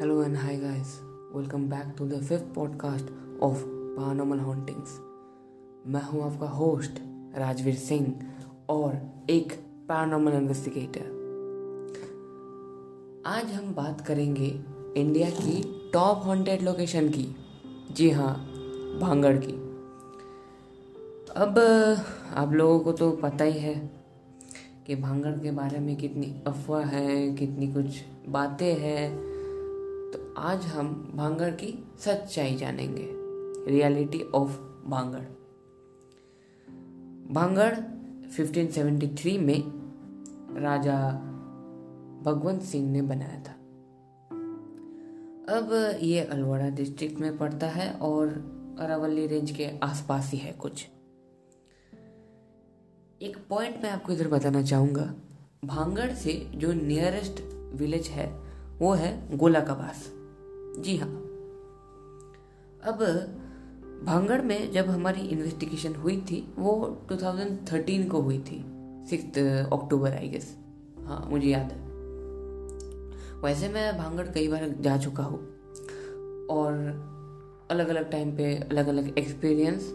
Hello and hi guys. Welcome back to the fifth podcast of Paranormal Hauntings. मैं हूँ आपका host Rajveer Singh और एक पैरानॉर्मल इन्वेस्टिगेटर आज हम बात करेंगे इंडिया की टॉप हॉन्टेड लोकेशन की जी हाँ भांगड़ की अब आप लोगों को तो पता ही है कि भांगड़ के बारे में कितनी अफवाह है, कितनी कुछ बातें हैं आज हम भांगड़ की सच्चाई जानेंगे रियलिटी ऑफ़ भांगड़ भांगड़ 1573 में राजा भगवंत सिंह ने बनाया था। अब ये अलवाड़ा डिस्ट्रिक्ट में पड़ता है और अरावली रेंज के आसपास ही है कुछ। एक पॉइंट मैं आपको इधर बताना चाहूँगा। भांगड़ से जो नियरेस्ट विलेज है, वो है गोला कबास जी हाँ। अब भांगड़ में जब हमारी इन्वेस्टिगेशन हुई थी, वो 2013 को हुई थी। सिक्स अक्टूबर आई गेस हाँ मुझे याद है। वैसे मैं भांगड़ कई बार जा चुका हूँ। और अलग अलग टाइम पे अलग अलग एक्सपीरियंस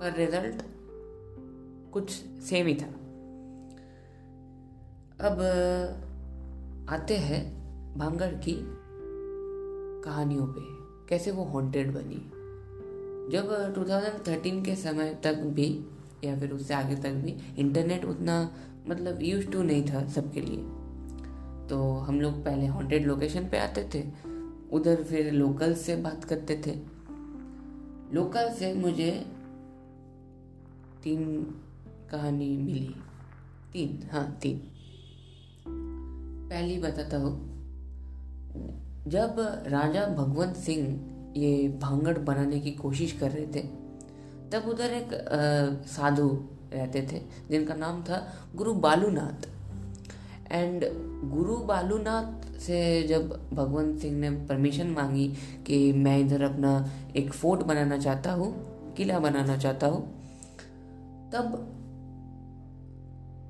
पर रिज़ल्ट कुछ सेम ही था। अब आते हैं भांगड़ की कहानियों पे, कैसे वो हॉन्टेड बनी। जब 2013 के समय तक भी, या फिर उससे आगे तक भी इंटरनेट उतना मतलब यूज़ टू नहीं था सबके लिए। तो हम लोग पहले हॉन्टेड लोकेशन पे आते थे, उधर फिर लोकल से बात करते थे। लोकल से मुझे तीन कहानी मिली। तीन हाँ तीन। पहली बताता हूँ। जब राजा भगवंत सिंह ये भांगड़ बनाने की कोशिश कर रहे थे, तब उधर एक साधु रहते थे, जिनका नाम था गुरु बालूनाथ। एंड गुरु बालूनाथ से जब भगवंत सिंह ने परमिशन मांगी कि मैं इधर अपना एक फोर्ट बनाना चाहता हूँ, किला बनाना चाहता हूँ, तब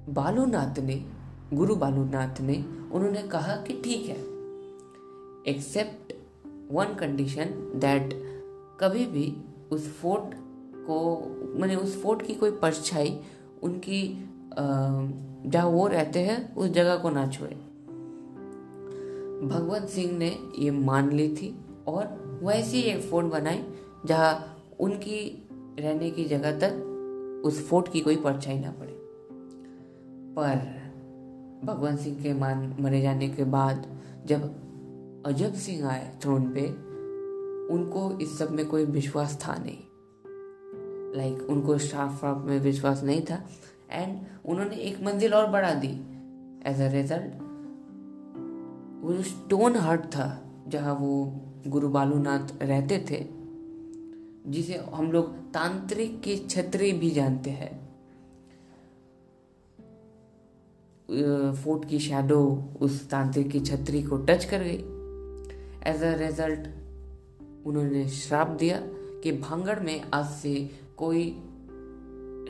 बालूनाथ ने, गुरु बालूनाथ ने उन्होंने कहा कि ठीक है एक्सेप्ट वन कंडीशन दैट कभी भी उस फोर्ट को, मैंने उस फोर्ट की कोई परछाई उनकी जहाँ वो रहते हैं, उस जगह को ना छुए। भगवत सिंह ने ये मान ली थी और वैसी एक फोर्ट बनाई जहाँ उनकी रहने की जगह तक उस फोर्ट की कोई परछाई ना पड़े। पर भगवंत सिंह के मान, मरे जाने के बाद जब अजब सिंह आए थ्रोन पे उनको इस सब में कोई विश्वास था नहीं। लाइक like, उनको स्टाफ वाफ में विश्वास नहीं था। एंड उन्होंने एक मंजिल और बढ़ा दी। एज अ रिज़ल्ट वो जो स्टोन हार्ट था जहाँ वो गुरु बालूनाथ रहते थे जिसे हम लोग तांत्रिक की छतरी भी जानते हैं। फोर्ट की शैडो उस तांत्रिक की छतरी को टच कर गई। एज अ रिज़ल्ट उन्होंने श्राप दिया कि भांगड़ में आज से कोई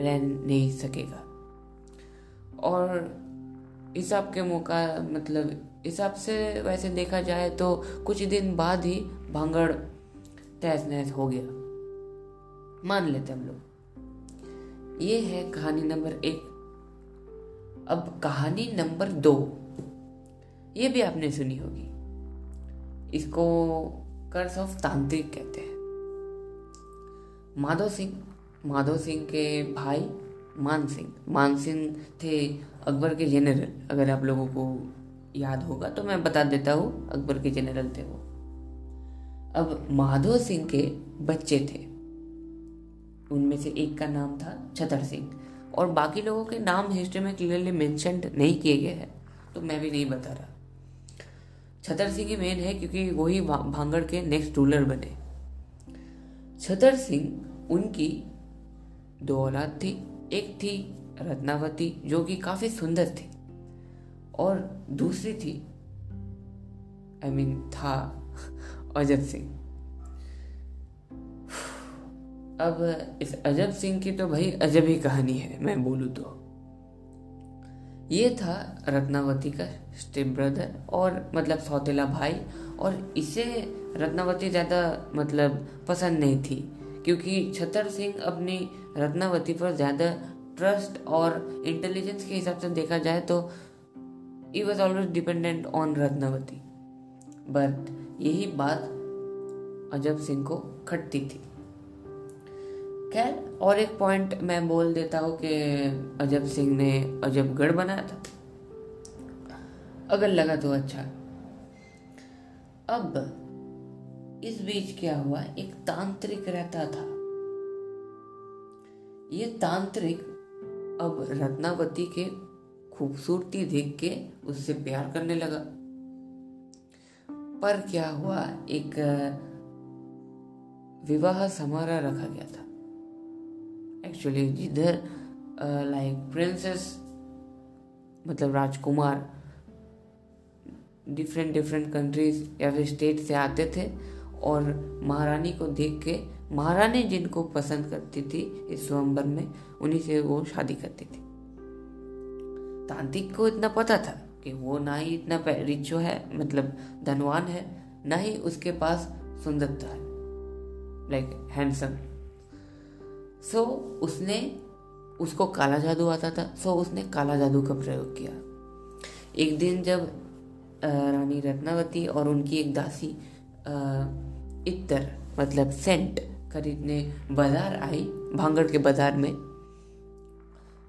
रह नहीं सकेगा। और हिसाब के मौका मतलब हिसाब से वैसे देखा जाए तो कुछ दिन बाद ही भांगड़ तहस नहस हो गया। मान लेते हम लोग। ये है कहानी नंबर एक। अब कहानी नंबर दो। ये भी आपने सुनी होगी। इसको कर्स ऑफ़ तांत्रिक कहते हैं। माधव सिंह माधव सिंह के भाई मान सिंह। मान सिंह थे अकबर के जनरल अगर आप लोगों को याद होगा तो मैं बता देता हूँ, अकबर के जनरल थे वो। अब माधव सिंह के बच्चे थे। उनमें से एक का नाम था छतर सिंह। और बाकी लोगों के नाम हिस्ट्री में क्लियरली मेंशन नहीं किए गए हैं तो मैं भी नहीं बता रहा। छतर सिंह ही मेन है क्योंकि वही भांगड़ के नेक्स्ट रूलर बने। छतर सिंह उनकी दो औलाद थी एक थी रत्नावती जो कि काफ़ी सुंदर थी। और दूसरी थी आई I मीन mean, था अजब सिंह। अब इस अजब सिंह की तो भाई अजब ही कहानी है मैं बोलूँ तो। ये था रत्नावती का स्टेप ब्रदर और मतलब सौतेला भाई और इसे रत्नावती ज़्यादा मतलब पसंद नहीं थी, क्योंकि छतर सिंह अपनी रत्नावती पर ज़्यादा ट्रस्ट और इंटेलिजेंस के हिसाब से देखा जाए तो he was always dependent on Ratnavati. But यही बात अजब सिंह को खटती थी। खैर और एक पॉइंट मैं बोल देता हूँ कि अजब सिंह ने अजबगढ़ बनाया था। अगर लगा तो अच्छा। अब, इस बीच क्या हुआ? एक तांत्रिक रहता था। ये तांत्रिक अब रत्नावती के खूबसूरती देख के उससे प्यार करने लगा। पर क्या हुआ? एक, विवाह समारोह रखा गया था। एक्चुअली जिधर लाइक प्रिंसेस मतलब राजकुमार डिफरेंट डिफरेंट कंट्रीज़ या फिर स्टेट से आते थे और महारानी को देख के, महारानी जिनको पसंद करती थी इस स्वयंवर में, उन्हीं से वो शादी करती थी। तांत्रिक को इतना पता था कि वो ना ही इतना रिचो है मतलब धनवान है, ना ही उसके पास सुंदरता है लाइक हैंडसम सो उसने, उसको काला जादू आता था। सो उसने काला जादू का प्रयोग किया। एक दिन जब रानी रत्नावती और उनकी एक दासी इतर मतलब सेंट खरीदने बाज़ार आई, भांगड़ के बाज़ार में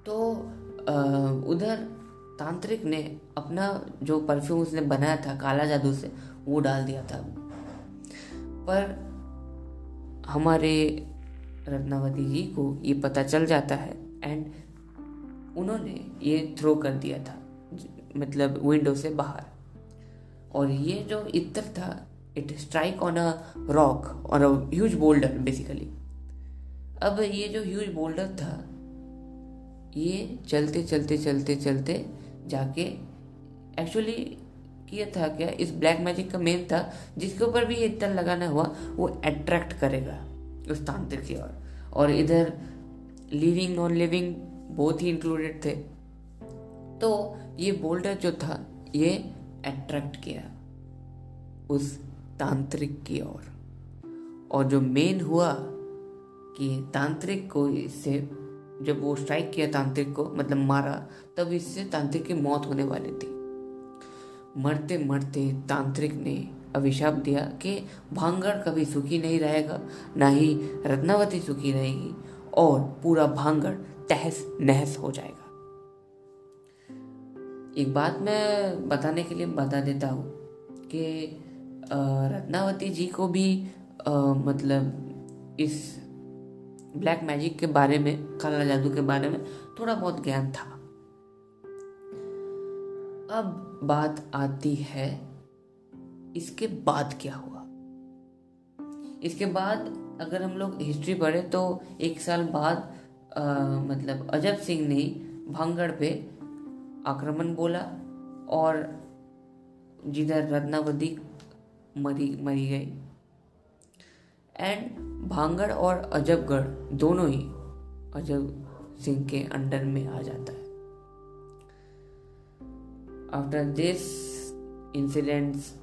तो उधर तांत्रिक ने अपना जो परफ्यूम उसने बनाया था, काला जादू से, वो डाल दिया था। पर हमारे रत्नावती जी को ये पता चल जाता है। एंड उन्होंने ये थ्रो कर दिया था मतलब विंडो से बाहर। और ये जो इत्र था it strike on a rock और ह्यूज बोल्डर बेसिकली अब ये जो ह्यूज बोल्डर था, ये चलते चलते चलते चलते जाके एक्चुअली किया था क्या? इस ब्लैक मैजिक का मेन था, जिसके ऊपर भी इतना लगाना हुआ, वो अट्रैक्ट करेगा। उस तांत्रिक की ओर और इधर लिविंग नॉन लिविंग बहुत ही इंक्लूडेड थे। तो ये बोल्डर जो था ये अट्रैक्ट किया। उस तांत्रिक की ओर। और, और जो मेन हुआ कि तांत्रिक को इससे जब वो स्ट्राइक किया तांत्रिक को मतलब मारा तब इससे तांत्रिक की मौत होने वाली थी। मरते मरते तांत्रिक ने अभिशाप दिया कि भांगड़ कभी सुखी नहीं रहेगा ना ही रत्नावती सुखी रहेगी और पूरा भांगड़ तहस नहस हो जाएगा। एक बात मैं बताने के लिए बता देता हूँ कि रत्नावती जी को भी आ, मतलब इस ब्लैक मैजिक के बारे में काला जादू के बारे में थोड़ा बहुत ज्ञान था। अब बात आती है इसके बाद क्या हुआ? इसके बाद अगर हम लोग हिस्ट्री पढ़े तो एक साल बाद आ, मतलब अजब सिंह ने भांगड़ पे आक्रमण बोला और जिधर रत्नावती मरी मरी गई। एंड भांगड़ और अजबगढ़ दोनों ही अजब सिंह के अंडर में आ जाता है। आफ्टर दिस इंसिडेंट्स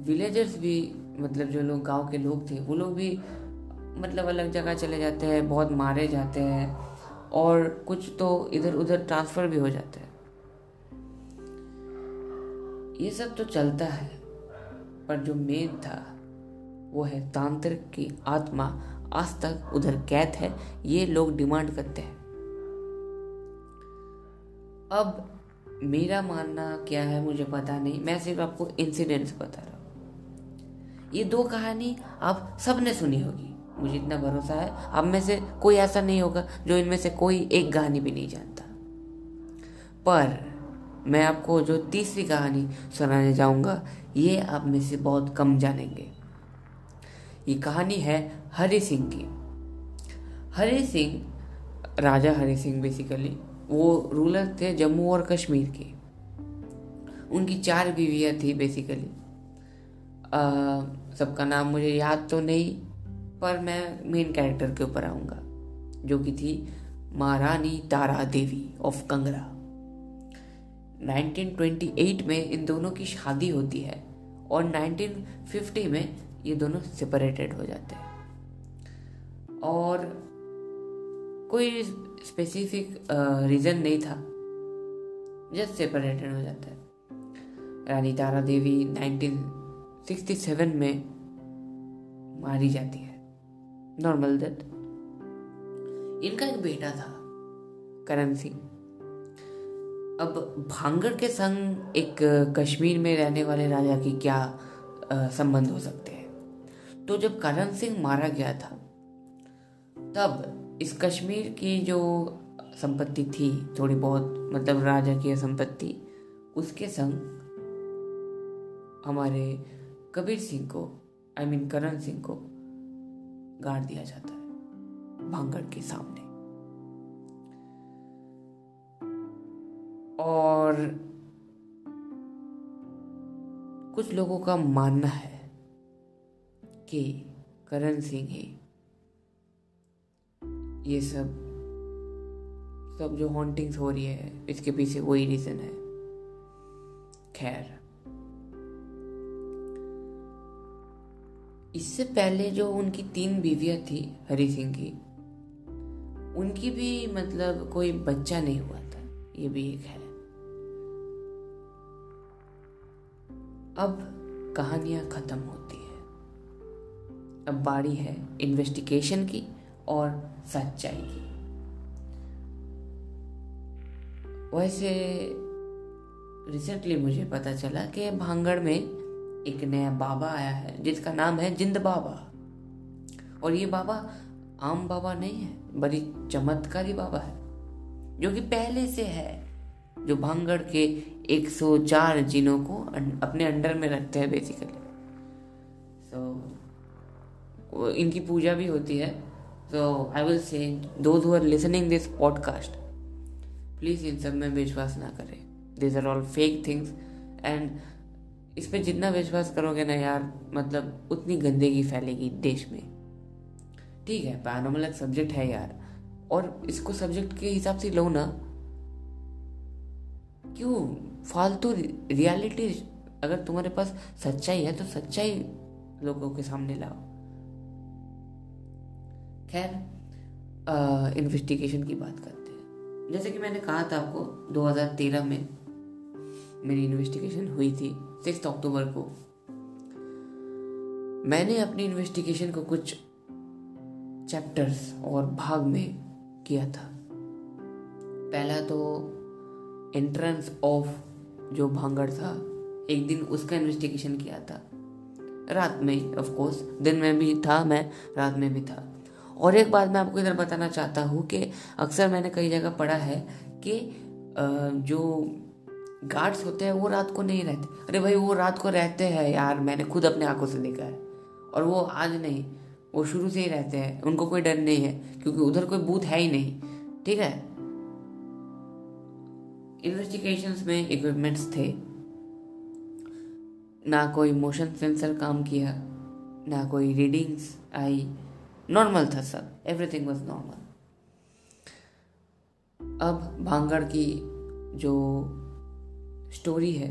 विलेजर्स भी मतलब जो लोग, गाँव के लोग थे, वो लोग भी मतलब अलग जगह चले जाते हैं, बहुत मारे जाते हैं, और कुछ तो इधर उधर ट्रांसफ़र भी हो जाते हैं। ये सब तो चलता है, पर जो मेन था, वो है तांत्रिक की आत्मा। आज तक उधर कैद है, ये लोग डिमांड करते हैं। अब मेरा मानना क्या है, मुझे पता नहीं। मैं सिर्फ़ आपको इंसिडेंट्स बता रहा हूँ। ये दो कहानी आप सबने सुनी होगी। मुझे इतना भरोसा है। आप में से कोई ऐसा नहीं होगा जो इनमें से कोई एक कहानी भी नहीं जानता। पर मैं आपको जो तीसरी कहानी सुनाने जाऊँगा, ये आप में से बहुत कम जानेंगे। ये कहानी है हरि सिंह की। हरि सिंह, राजा हरि सिंह बेसिकली वो रूलर थे जम्मू और कश्मीर के। उनकी चार बीवियाँ थी बेसिकली सबका नाम मुझे याद तो नहीं, पर मैं मेन कैरेक्टर के ऊपर आऊँगा, जो कि थी महारानी तारा देवी ऑफ़ कंगरा 1928 में इन दोनों की शादी होती है और 1950 में ये दोनों सेपरेटेड हो जाते हैं। और कोई स्पेसिफिक रीज़न नहीं था जस्ट सेपरेटेड हो जाता है। रानी तारा देवी 1967 में मारी जाती है। नॉर्मल डेथ इनका एक बेटा था, करण सिंह। अब भांगड़ के संग एक, कश्मीर में रहने वाले राजा की क्या संबंध हो सकते हैं? तो जब करण सिंह मारा गया था, तब इस कश्मीर की जो संपत्ति थी, थोड़ी बहुत मतलब राजा की संपत्ति, उसके संग हमारे कबीर सिंह को आई मीन करण सिंह को गाड़ दिया जाता है भांगड़ के सामने। और कुछ लोगों का मानना है कि करण सिंह ही ये सब सब जो हॉन्टिंग्स हो रही है, इसके पीछे वही रीजन है। खैर इससे पहले जो उनकी तीन बीवियाँ थी, हरी सिंह की, उनकी भी मतलब कोई बच्चा नहीं हुआ था। ये भी एक है। अब कहानियाँ खत्म होती है। अब बारी है इन्वेस्टिगेशन की और सच्चाई की। वैसे रिसेंटली मुझे पता चला कि भांगड़ में एक नया बाबा आया है जिसका नाम है जिंद बाबा। और ये बाबा आम बाबा नहीं है बड़ी चमत्कारी बाबा है जो कि पहले से है जो भांगड़ के 104 जिनों को अपने अंडर में रखते हैं बेसिकली सो so, इनकी पूजा भी होती है। So I will say those who are listening this podcast please इन सब में विश्वास ना करें। This are all fake things and इस पर जितना विश्वास करोगे ना यार मतलब उतनी गंदगी फैलेगी देश में। ठीक है पैरानॉर्मल एक सब्जेक्ट है यार। और इसको सब्जेक्ट के हिसाब से लो ना। क्यों? फालतू रियलिटी अगर तुम्हारे पास सच्चाई है तो सच्चाई लोगों के सामने लाओ। खैर इन्वेस्टिगेशन की बात करते हैं। जैसे कि मैंने कहा था आपको 2013 में मेरी इन्वेस्टिगेशन हुई थी। सिक्स अक्टूबर को। मैंने अपनी इन्वेस्टिगेशन को कुछ चैप्टर्स और भाग में किया था। पहला तो एंट्रेंस ऑफ़ जो भांगड़ था, एक दिन उसका इन्वेस्टिगेशन किया था। रात में ऑफ़ कोर्स दिन में भी था, मैं रात में भी था। और एक बात मैं आपको इधर बताना चाहता हूँ कि अक्सर मैंने कई जगह पढ़ा है कि जो गार्ड्स होते हैं, वो रात को नहीं रहते। अरे भाई, वो रात को रहते हैं यार, मैंने खुद अपने आँखों से देखा है। और वो आज नहीं, वो शुरू से ही रहते हैं। उनको कोई डर नहीं है, क्योंकि उधर कोई बूथ है ही नहीं। ठीक है? इन्वेस्टिगेशंस में इक्विपमेंट्स थे। ना कोई मोशन सेंसर काम किया, ना कोई रीडिंग्स आई। नॉर्मल था सब एवरीथिंग वाज नॉर्मल अब भांगड़ की जो स्टोरी है।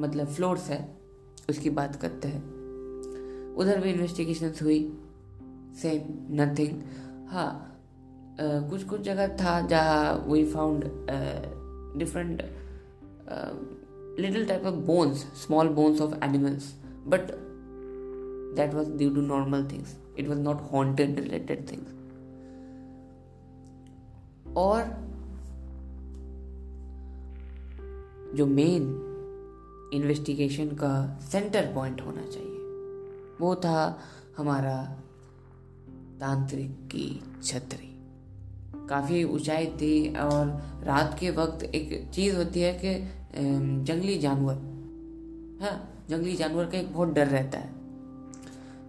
मतलब फ्लोर्स है। उसकी बात करते हैं। उधर भी इन्वेस्टिगेशन हुई। सेम नथिंग हाँ कुछ कुछ जगह था जहाँ we found different little type of bones small bones of animals but that was due to normal things it was not haunted related things और जो मेन इन्वेस्टिगेशन का सेंटर पॉइंट होना चाहिए। वो था हमारा तांत्रिक की छतरी। काफ़ी ऊंचाई थी और रात के वक्त एक चीज़ होती है कि जंगली जानवर हाँ जंगली जानवर का एक बहुत डर रहता है।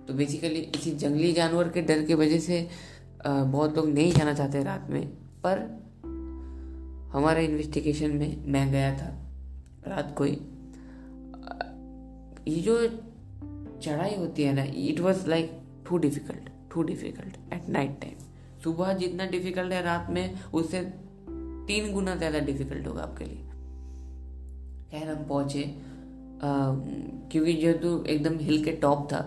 तो बेसिकली इसी जंगली जानवर के डर की वजह से बहुत लोग नहीं जाना चाहते रात में, पर हमारे इन्वेस्टिगेशन में मैं गया था। रात को ही। ये जो चढ़ाई होती है ना it was like too difficult too difficult at night time सुबह जितना डिफ़िकल्ट है रात में, उससे तीन गुना ज़्यादा डिफ़िकल्ट होगा आपके लिए। खैर, हम पहुँचे क्योंकि जेहेतु एकदम हिल के टॉप था।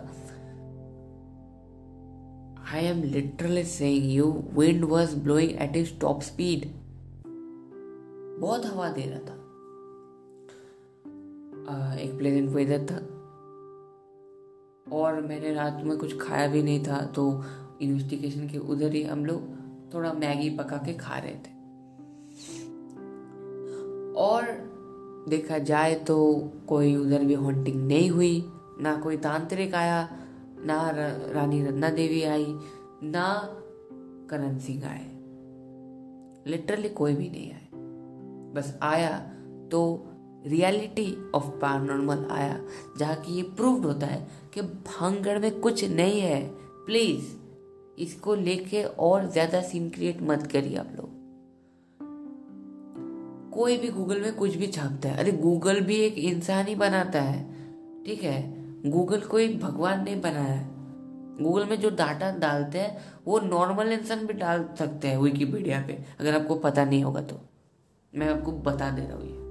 I am literally saying you wind was blowing at is top speed बहुत हवा दे रहा था। एक प्लेजेंट वेदर था। और मैंने रात में कुछ खाया भी नहीं था तो इन्वेस्टिगेशन के उधर ही हम लोग थोड़ा मैगी पका के खा रहे थे। और देखा जाए तो कोई उधर भी हॉन्टिंग नहीं हुई, ना कोई तांत्रिक आया, ना रानी रत्ना देवी आई, ना करण सिंह आए। लिटरली कोई भी नहीं आए। बस आया तो रियलिटी ऑफ़ पैरानॉर्मल आया, जहाँ की ये प्रूव्ड होता है कि भांगड़ में कुछ नहीं है। प्लीज़ इसको लेके और ज़्यादा सीन क्रिएट मत करिए आप लोग। कोई भी गूगल में कुछ भी छापता है। अरे गूगल भी एक इंसान ही बनाता है, ठीक है? गूगल को एक भगवान ने बनाया है। गूगल में जो डाटा डालते हैं, वो नॉर्मल इंसान भी डाल सकते हैं विकीपीडिया पे, अगर आपको पता नहीं होगा तो। मैं आपको बता दे रहा हूँ ये।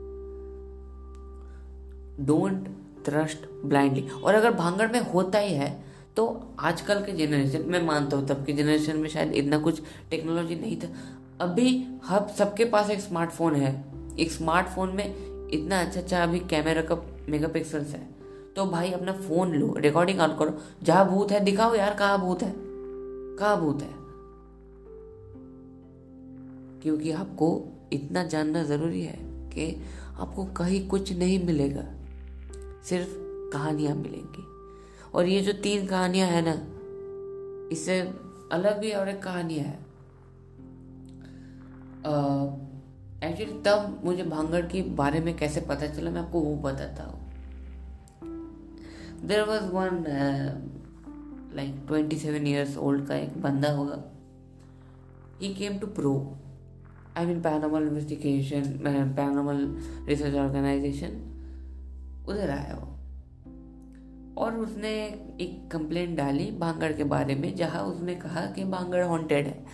डोंट ट्रस्ट ब्लाइंडली और अगर भांगड़ में होता ही है तो आजकल के जनरेशन मैं मानता हूँ तब के जनरेशन में शायद इतना कुछ टेक्नोलॉजी नहीं था। अभी हब, सबके पास एक स्मार्टफ़ोन है। एक स्मार्टफ़ोन में इतना अच्छा अच्छा अभी कैमरा का मेगा पिक्सल्स है। तो भाई अपना फ़ोन लो रिकॉर्डिंग आउट करो। जहाँ भूत है, दिखाओ यार कहा भूत है। कहा भूत है? क्योंकि आपको इतना जानना ज़रूरी है कि आपको कहीं कुछ नहीं मिलेगा। सिर्फ़ कहानियाँ मिलेंगी। और ये जो तीन कहानियाँ है ना, इससे अलग भी और एक कहानियाँ है। एक्चुअली तब मुझे भांगड़ के बारे में कैसे पता चला, मैं आपको वो बताता हूँ। There was one like twenty seven years old का एक बंदा होगा। He came to pro I mean paranormal investigation paranormal research organisation उधर आया वो। और उसने एक कंप्लेंट डाली भांगड़ के बारे में, जहाँ उसने कहा कि भांगड़ हॉन्टेड है।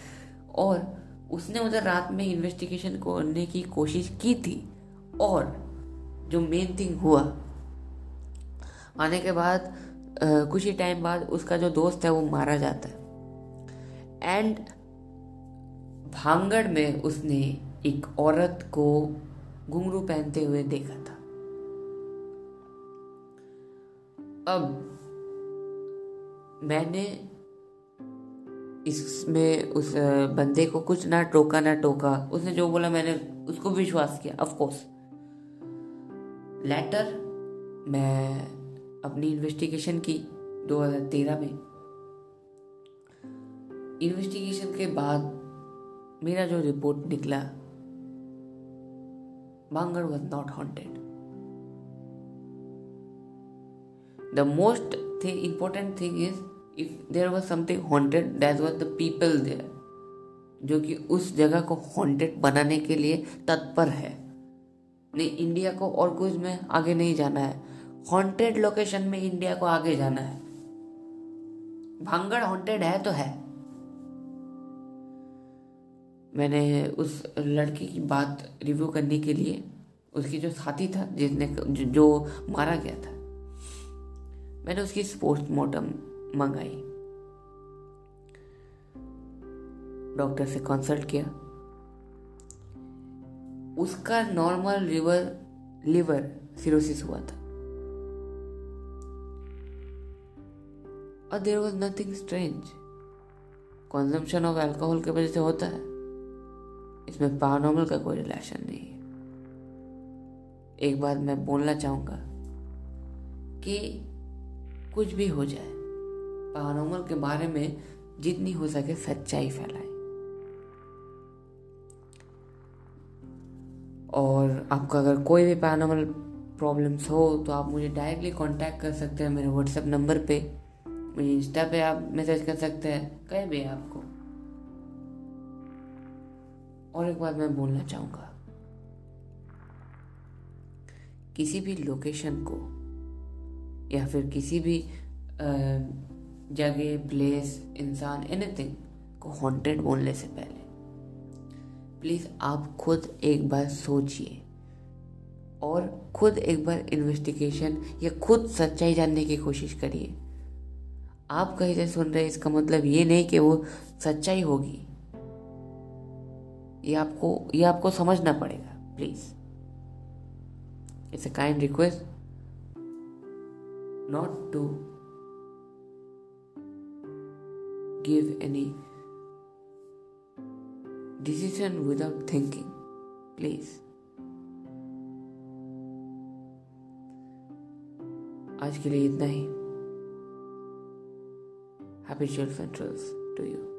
और उसने उधर रात में इन्वेस्टिगेशन करने की कोशिश की थी। और जो मेन थिंग हुआ, आने के बाद कुछ ही टाइम बाद उसका जो दोस्त है वो मारा जाता है। एंड भांगड़ में उसने एक औरत को घुंघरू पहनते हुए देखा था। अब मैंने इसमें उस बंदे को कुछ ना टोका ना टोका। उसने जो बोला मैंने, उसको विश्वास किया ऑफ़ कोर्स लेटर मैं अपनी इन्वेस्टिगेशन की 2013 में। इन्वेस्टिगेशन के बाद मेरा जो रिपोर्ट निकला Bhangarh was not haunted the most thing important thing is if there was something haunted that was the people there जो कि उस जगह को हॉन्टेड बनाने के लिए तत्पर है। नहीं इंडिया को और कुछ में आगे नहीं जाना है। हॉन्टेड लोकेशन में इंडिया को आगे जाना है। भांगड़ हॉन्टेड है तो है। मैंने उस लड़की की बात रिव्यू करने के लिए, उसकी जो साथी था, जिसने जो मारा गया था। मैंने उसकी पोस्टमार्टम मंगाई। डॉक्टर से कंसल्ट किया। उसका नॉर्मल लिवर लिवर सिरोसिस हुआ था। और there was nothing strange consumption of alcohol की वजह से होता है। इसमें पैरानॉर्मल का कोई रिलेशन नहीं है। एक बात मैं बोलना चाहूँगा कि कुछ भी हो जाए पैरानॉर्मल के बारे में जितनी हो सके सच्चाई फैलाए। और आपका अगर कोई भी पैरानॉर्मल प्रॉब्लम्स हो तो आप मुझे डायरेक्टली कांटेक्ट कर सकते हैं मेरे व्हाट्सएप नंबर पे मुझे इंस्टा पे आप मैसेज कर सकते हैं, कहीं भी आपको। और एक बात मैं बोलना चाहूँगा, किसी भी लोकेशन को या फिर किसी भी जगह प्लेस इंसान एनीथिंग को हॉन्टेड बोलने से पहले। प्लीज़ आप खुद एक बार सोचिए। और खुद एक बार इन्वेस्टिगेशन या खुद सच्चाई जानने की कोशिश करिए। आप कहीं से सुन रहे इसका मतलब ये नहीं कि वो सच्चाई होगी। ये आपको ये आपको समझना पड़ेगा please it's a kind request not to give any decision without thinking please आज के लिए इतना ही Happy children's to you.